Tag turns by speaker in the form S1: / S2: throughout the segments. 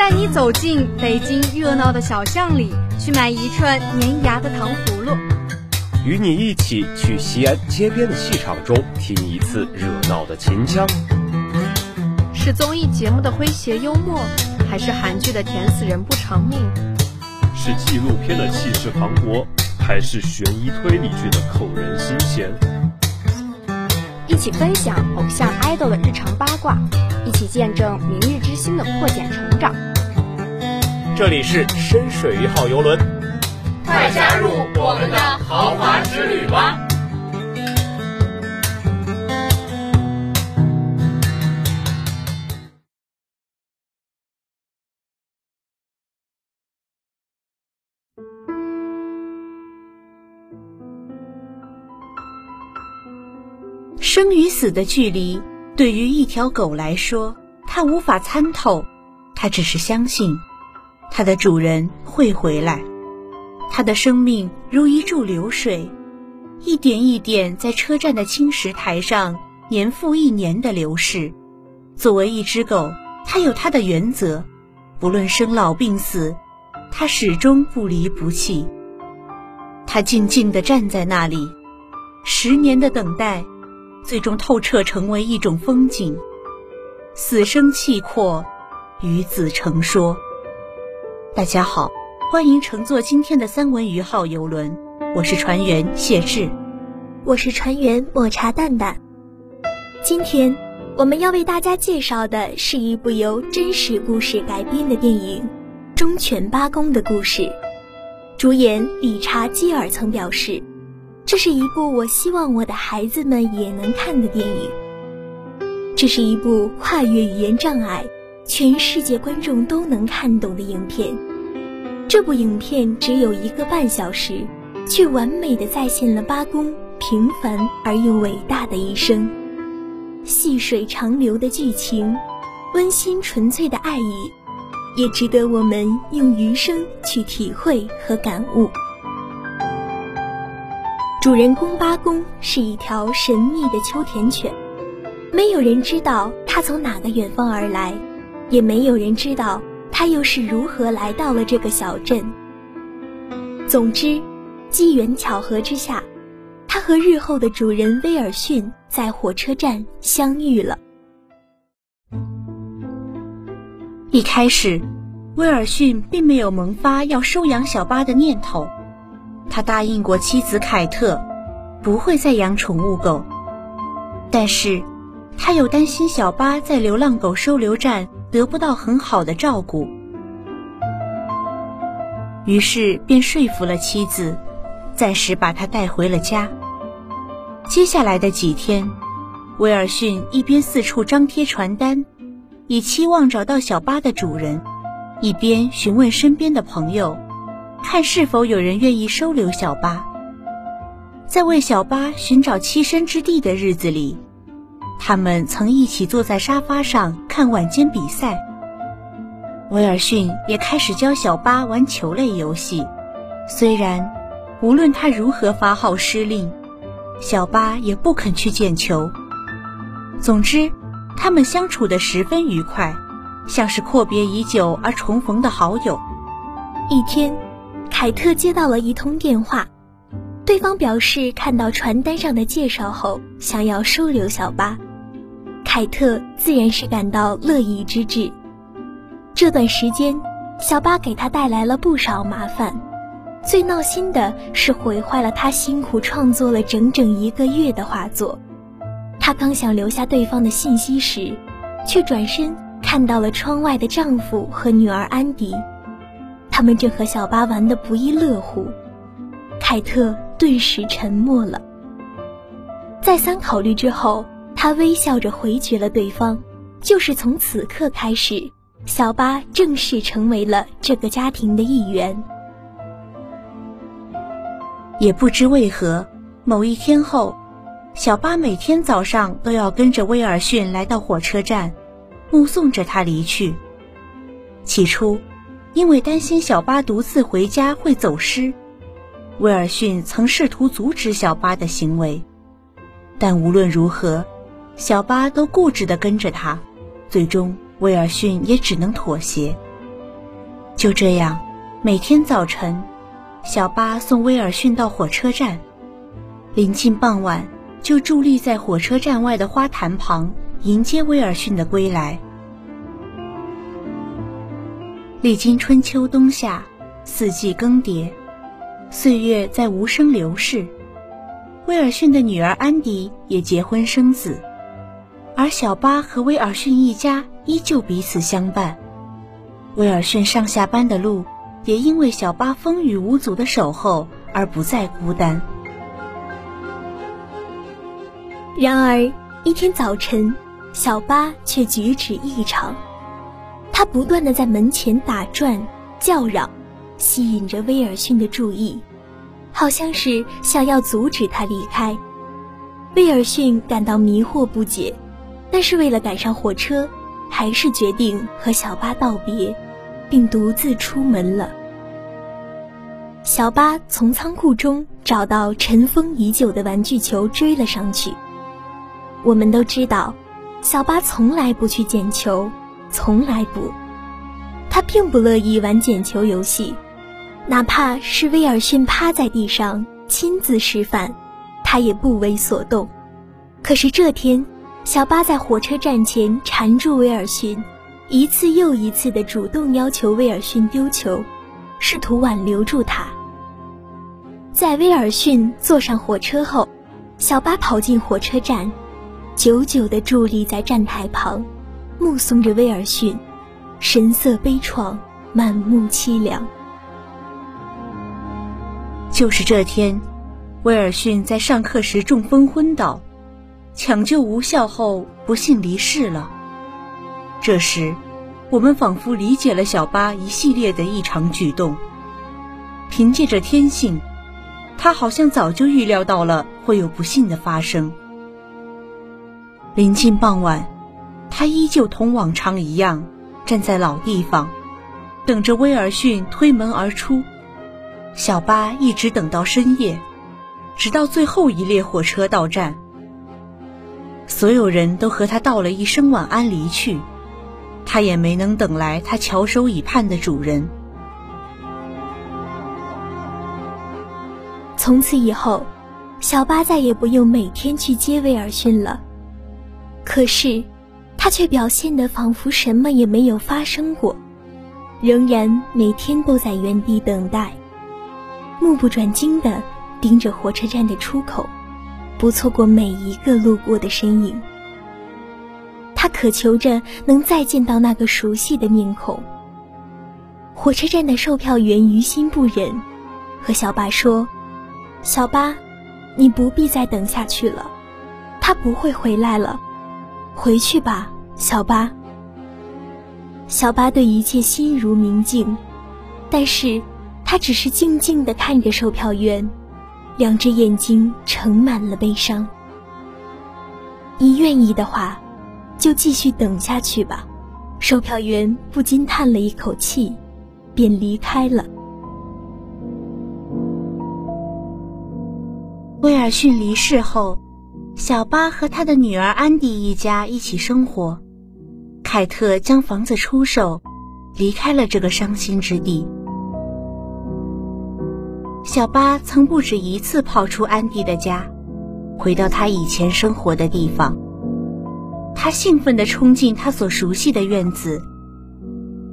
S1: 带你走进北京热闹的小巷里，去买一串粘牙的糖葫芦；
S2: 与你一起去西安街边的戏场中听一次热闹的秦腔。
S3: 是综艺节目的诙谐幽默，还是韩剧的甜死人不偿命？
S4: 是纪录片的气势磅礴，还是悬疑推理剧的扣人心弦？
S3: 一起分享偶像 idol 的日常八卦，一起见证明日之星的破茧成长。
S2: 这里是深水一号游轮，
S5: 快加入我们的豪华之旅吧！
S6: 生与死的距离，对于一条狗来说，它无法参透，它只是相信，它的主人会回来。它的生命如一柱流水，一点一点在车站的青石台上年复一年的流逝。作为一只狗，它有它的原则，不论生老病死，它始终不离不弃。它静静地站在那里，十年的等待。最终透彻成为一种风景，死生契阔，与子成说。大家好，欢迎乘坐今天的三文鱼号游轮，我是船员谢志，
S7: 我是船员抹茶蛋蛋。今天我们要为大家介绍的是一部由真实故事改编的电影《忠犬八公的故事》，主演理查基尔曾表示。这是一部我希望我的孩子们也能看的电影。这是一部跨越语言障碍、全世界观众都能看懂的影片。这部影片只有一个半小时，却完美的再现了八公平凡而又伟大的一生。细水长流的剧情，温馨纯粹的爱意，也值得我们用余生去体会和感悟。主人公八公是一条神秘的秋田犬，没有人知道它从哪个远方而来，也没有人知道它又是如何来到了这个小镇。总之，机缘巧合之下，它和日后的主人威尔逊在火车站相遇了。
S6: 一开始，威尔逊并没有萌发要收养小巴的念头。他答应过妻子凯特，不会再养宠物狗。但是，他又担心小巴在流浪狗收留站得不到很好的照顾，于是便说服了妻子，暂时把它带回了家。接下来的几天，威尔逊一边四处张贴传单，以期望找到小巴的主人，一边询问身边的朋友。看是否有人愿意收留小巴。在为小巴寻找栖身之地的日子里，他们曾一起坐在沙发上看晚间比赛。威尔逊也开始教小巴玩球类游戏，虽然无论他如何发号施令，小巴也不肯去捡球。总之，他们相处得十分愉快，像是阔别已久而重逢的好友。
S7: 一天。凯特接到了一通电话，对方表示看到传单上的介绍后，想要收留小巴。凯特自然是感到乐意之至。这段时间，小巴给他带来了不少麻烦，最闹心的是毁坏了他辛苦创作了整整一个月的画作。他刚想留下对方的信息时，却转身看到了窗外的丈夫和女儿安迪。他们正和小巴玩得不亦乐乎，凯特顿时沉默了。再三考虑之后，他微笑着回绝了对方。就是从此刻开始，小巴正式成为了这个家庭的一员。
S6: 也不知为何，某一天后，小巴每天早上都要跟着威尔逊来到火车站，目送着他离去。起初。因为担心小巴独自回家会走失，威尔逊曾试图阻止小巴的行为，但无论如何，小巴都固执地跟着他，最终威尔逊也只能妥协。就这样，每天早晨，小巴送威尔逊到火车站，临近傍晚，就伫立在火车站外的花坛旁，迎接威尔逊的归来。历经春秋冬夏，四季更迭，岁月在无声流逝。威尔逊的女儿安迪也结婚生子，而小巴和威尔逊一家依旧彼此相伴。威尔逊上下班的路，也因为小巴风雨无阻的守候而不再孤单。
S7: 然而一天早晨，小巴却举止异常，他不断的在门前打转、叫嚷，吸引着威尔逊的注意。好像是想要阻止他离开，威尔逊感到迷惑不解，但是为了赶上火车，还是决定和小巴道别，并独自出门了。小巴从仓库中找到尘封已久的玩具球，追了上去。我们都知道，小巴从来不去捡球，从来不，他并不乐意玩捡球游戏。哪怕是威尔逊趴在地上亲自示范，他也不为所动。可是这天，小巴在火车站前缠住威尔逊，一次又一次的主动要求威尔逊丢球，试图挽留住他。在威尔逊坐上火车后，小巴跑进火车站，久久地伫立在站台旁，目送着威尔逊，神色悲怆，满目凄凉。
S6: 就是这天，威尔逊在上课时中风昏倒，抢救无效后不幸离世了。这时，我们仿佛理解了小巴一系列的异常举动。凭借着天性，他好像早就预料到了会有不幸的发生。临近傍晚，他依旧同往常一样站在老地方，等着威尔逊推门而出。小巴一直等到深夜，直到最后一列火车到站，所有人都和他道了一声晚安离去，他也没能等来他翘首以盼的主人。
S7: 从此以后，小巴再也不用每天去接威尔逊了。可是，他却表现得仿佛什么也没有发生过，仍然每天都在原地等待。目不转睛地盯着火车站的出口，不错过每一个路过的身影。他渴求着能再见到那个熟悉的面孔。火车站的售票员于心不忍，和小巴说：“小巴，你不必再等下去了，他不会回来了，回去吧，小巴。”小巴对一切心如明镜，但是。他只是静静地看着售票员，两只眼睛盛满了悲伤。你愿意的话，就继续等下去吧。售票员不禁叹了一口气，便离开了。
S6: 威尔逊离世后，小巴和他的女儿安迪一家一起生活。凯特将房子出售，离开了这个伤心之地。小巴曾不止一次跑出安迪的家，回到他以前生活的地方。他兴奋地冲进他所熟悉的院子，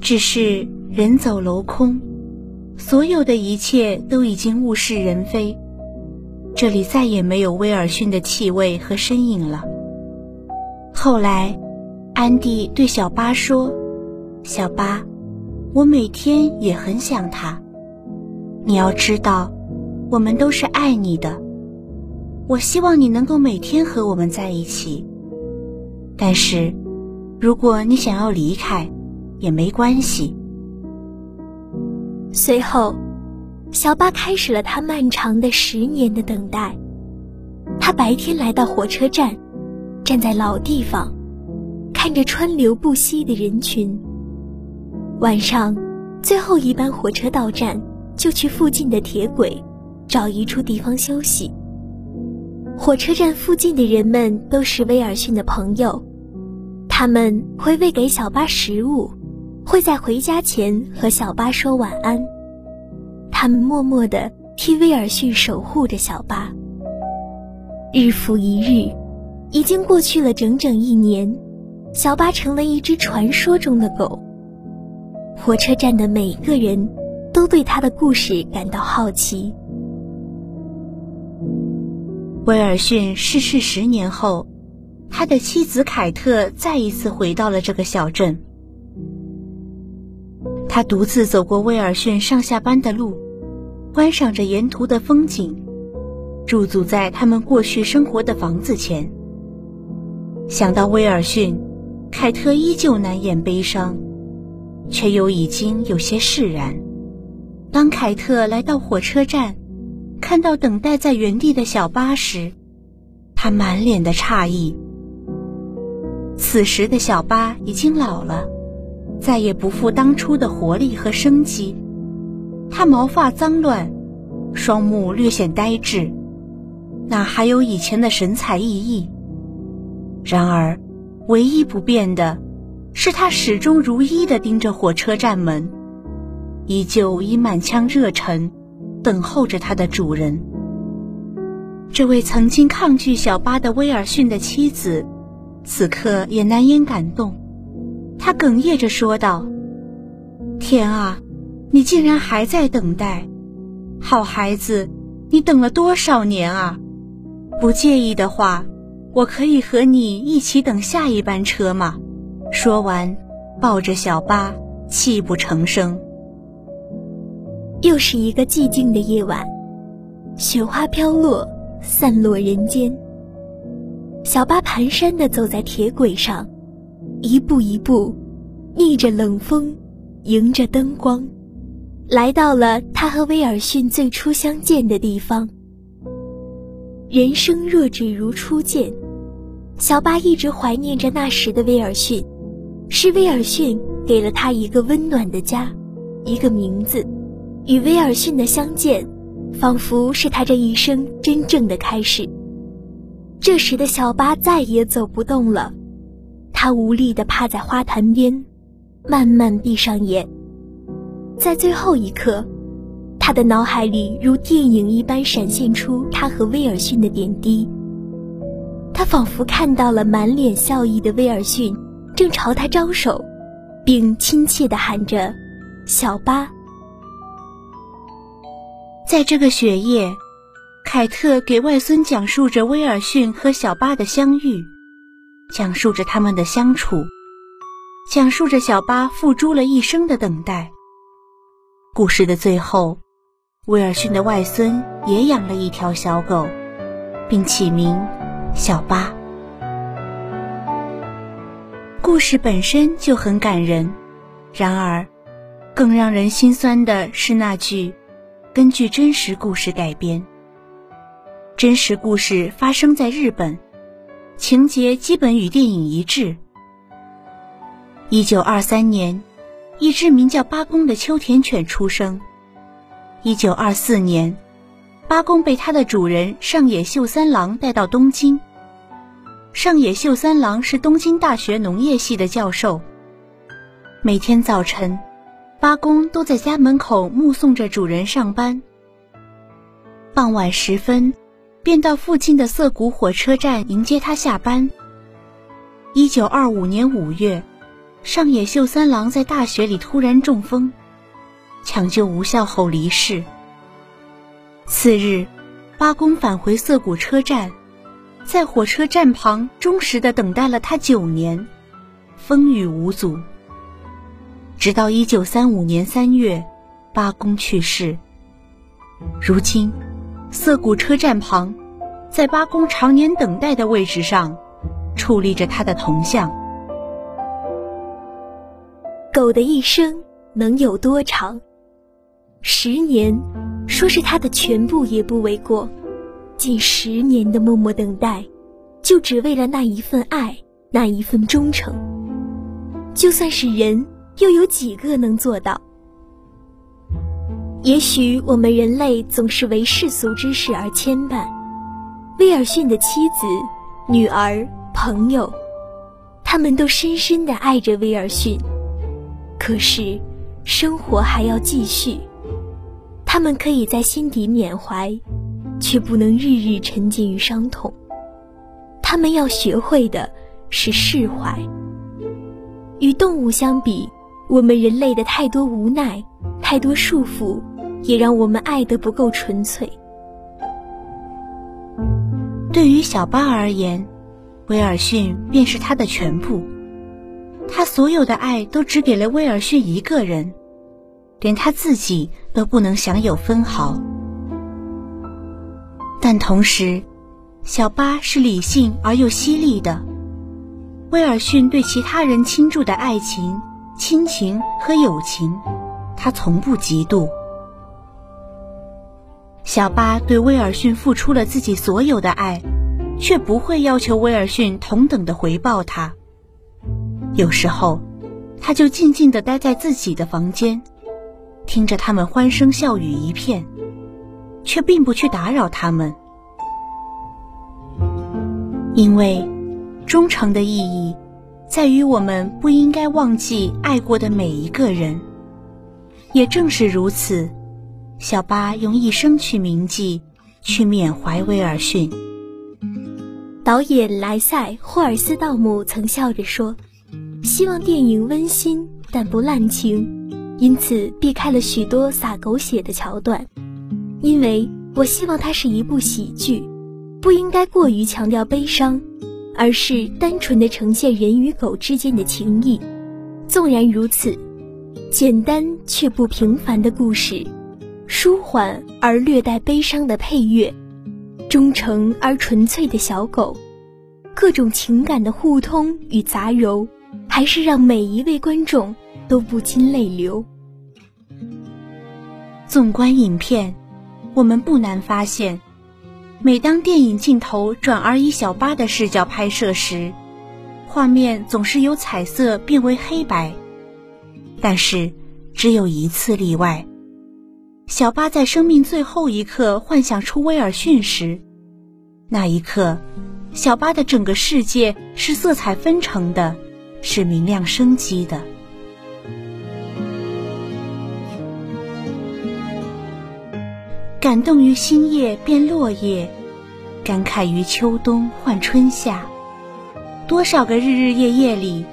S6: 只是人走楼空，所有的一切都已经物是人非。这里再也没有威尔逊的气味和身影了。后来，安迪对小巴说：“小巴，我每天也很想他。”你要知道，我们都是爱你的。我希望你能够每天和我们在一起。但是，如果你想要离开，也没关系。
S7: 随后，小巴开始了他漫长的十年的等待。他白天来到火车站，站在老地方，看着川流不息的人群。晚上，最后一班火车到站。就去附近的铁轨，找一处地方休息。火车站附近的人们都是威尔逊的朋友，他们会喂给小巴食物，会在回家前和小巴说晚安。他们默默地替威尔逊守护着小巴。日复一日，已经过去了整整一年，小巴成了一只传说中的狗。火车站的每个人都对他的故事感到好奇。
S6: 威尔逊逝世十年后，他的妻子凯特再一次回到了这个小镇。他独自走过威尔逊上下班的路，观赏着沿途的风景，驻足在他们过去生活的房子前。想到威尔逊，凯特依旧难掩悲伤。却又已经有些释然。当凯特来到火车站，看到等待在原地的小巴时，他满脸的诧异。此时的小巴已经老了，再也不复当初的活力和生机。他毛发脏乱，双目略显呆滞，哪还有以前的神采奕奕？然而，唯一不变的。是他始终如一地盯着火车站门，依旧以满腔热忱等候着他的主人。这位曾经抗拒小巴的威尔逊的妻子，此刻也难掩感动。他哽咽着说道：“天啊，你竟然还在等待！好孩子，你等了多少年啊？不介意的话，我可以和你一起等下一班车吗？”说完，抱着小巴，泣不成声。
S7: 又是一个寂静的夜晚，雪花飘落，散落人间。小巴蹒跚地走在铁轨上，一步一步，逆着冷风，迎着灯光，来到了他和威尔逊最初相见的地方。人生若只如初见，小巴一直怀念着那时的威尔逊。是威尔逊给了他一个温暖的家，一个名字。与威尔逊的相见，仿佛是他这一生真正的开始。这时的小巴再也走不动了，他无力地趴在花坛边，慢慢闭上眼。在最后一刻，他的脑海里如电影一般闪现出他和威尔逊的点滴。他仿佛看到了满脸笑意的威尔逊。正朝他招手，并亲切地喊着“小巴”。
S6: 在这个雪夜，凯特给外孙讲述着威尔逊和小巴的相遇，讲述着他们的相处，讲述着小巴付诸了一生的等待。故事的最后，威尔逊的外孙也养了一条小狗，并起名小巴。故事本身就很感人，然而，更让人心酸的是那句“根据真实故事改编”。真实故事发生在日本，情节基本与电影一致。一九二三年，一只名叫八公的秋田犬出生。一九二四年，八公被它的主人上野秀三郎带到东京。上野秀三郎是东京大学农业系的教授。每天早晨，八公都在家门口目送着主人上班。傍晚时分，便到附近的涩谷火车站迎接他下班。一九二五年五月，上野秀三郎在大学里突然中风，抢救无效后离世。次日，八公返回涩谷车站。在火车站旁忠实的等待了他九年，风雨无阻。直到一九三五年三月，八公去世。如今，涩谷车站旁，在八公常年等待的位置上，矗立着他的铜像。
S7: 狗的一生能有多长？十年，说是他的全部也不为过。近十年的默默等待，就只为了那一份爱，那一份忠诚。就算是人，又有几个能做到？也许我们人类总是为世俗之事而牵绊。威尔逊的妻子、女儿、朋友，他们都深深的爱着威尔逊。可是，生活还要继续。他们可以在心底缅怀，却不能日日沉浸于伤痛。他们要学会的是释怀。与动物相比，我们人类的太多无奈、太多束缚，也让我们爱得不够纯粹。
S6: 对于小巴而言，威尔逊便是他的全部。他所有的爱都只给了威尔逊一个人，连他自己都不能享有分毫。但同时，小巴是理性而又犀利的。威尔逊对其他人倾注的爱情、亲情和友情，他从不嫉妒。小巴对威尔逊付出了自己所有的爱，却不会要求威尔逊同等的回报他。有时候，他就静静地待在自己的房间，听着他们欢声笑语一片，却并不去打扰他们，因为忠诚的意义在于我们不应该忘记爱过的每一个人。也正是如此。小巴用一生去铭记，去缅怀威尔逊。
S7: 导演莱塞·霍尔斯道姆曾笑着说：“希望电影温馨但不滥情，因此避开了许多洒狗血的桥段。因为我希望它是一部喜剧，不应该过于强调悲伤，而是单纯的呈现人与狗之间的情谊。纵然如此，简单却不平凡的故事。”舒缓而略带悲伤的配乐，忠诚而纯粹的小狗，各种情感的互通与杂糅，还是让每一位观众都不禁泪流。
S6: 纵观影片，我们不难发现，每当电影镜头转而以小巴的视角拍摄时，画面总是由彩色变为黑白。但是，只有一次例外。小巴在生命最后一刻幻想出威尔逊时，那一刻，小巴的整个世界是色彩纷呈的，是明亮生机的。感动于新叶变落叶，感慨于秋冬换春夏。多少个日日夜夜里，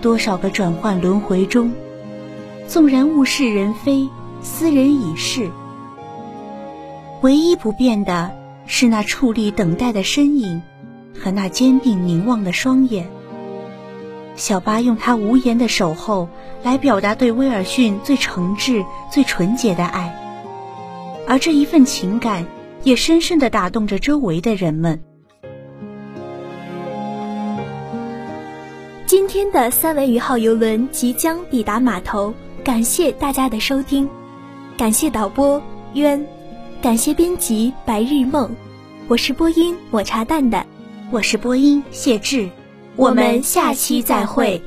S6: 多少个转换轮回中，纵然物是人非。斯人已逝，唯一不变的是那矗立等待的身影，和那坚定凝望的双眼。小巴用他无言的守候来表达对威尔逊最诚挚、最纯洁的爱，而这一份情感也深深的打动着周围的人们。
S7: 今天的三文鱼号游轮即将抵达码头，感谢大家的收听。感谢导播渊，感谢编辑白日梦，我是播音抹茶蛋蛋，
S6: 我是播音谢志，
S7: 我们下期再会。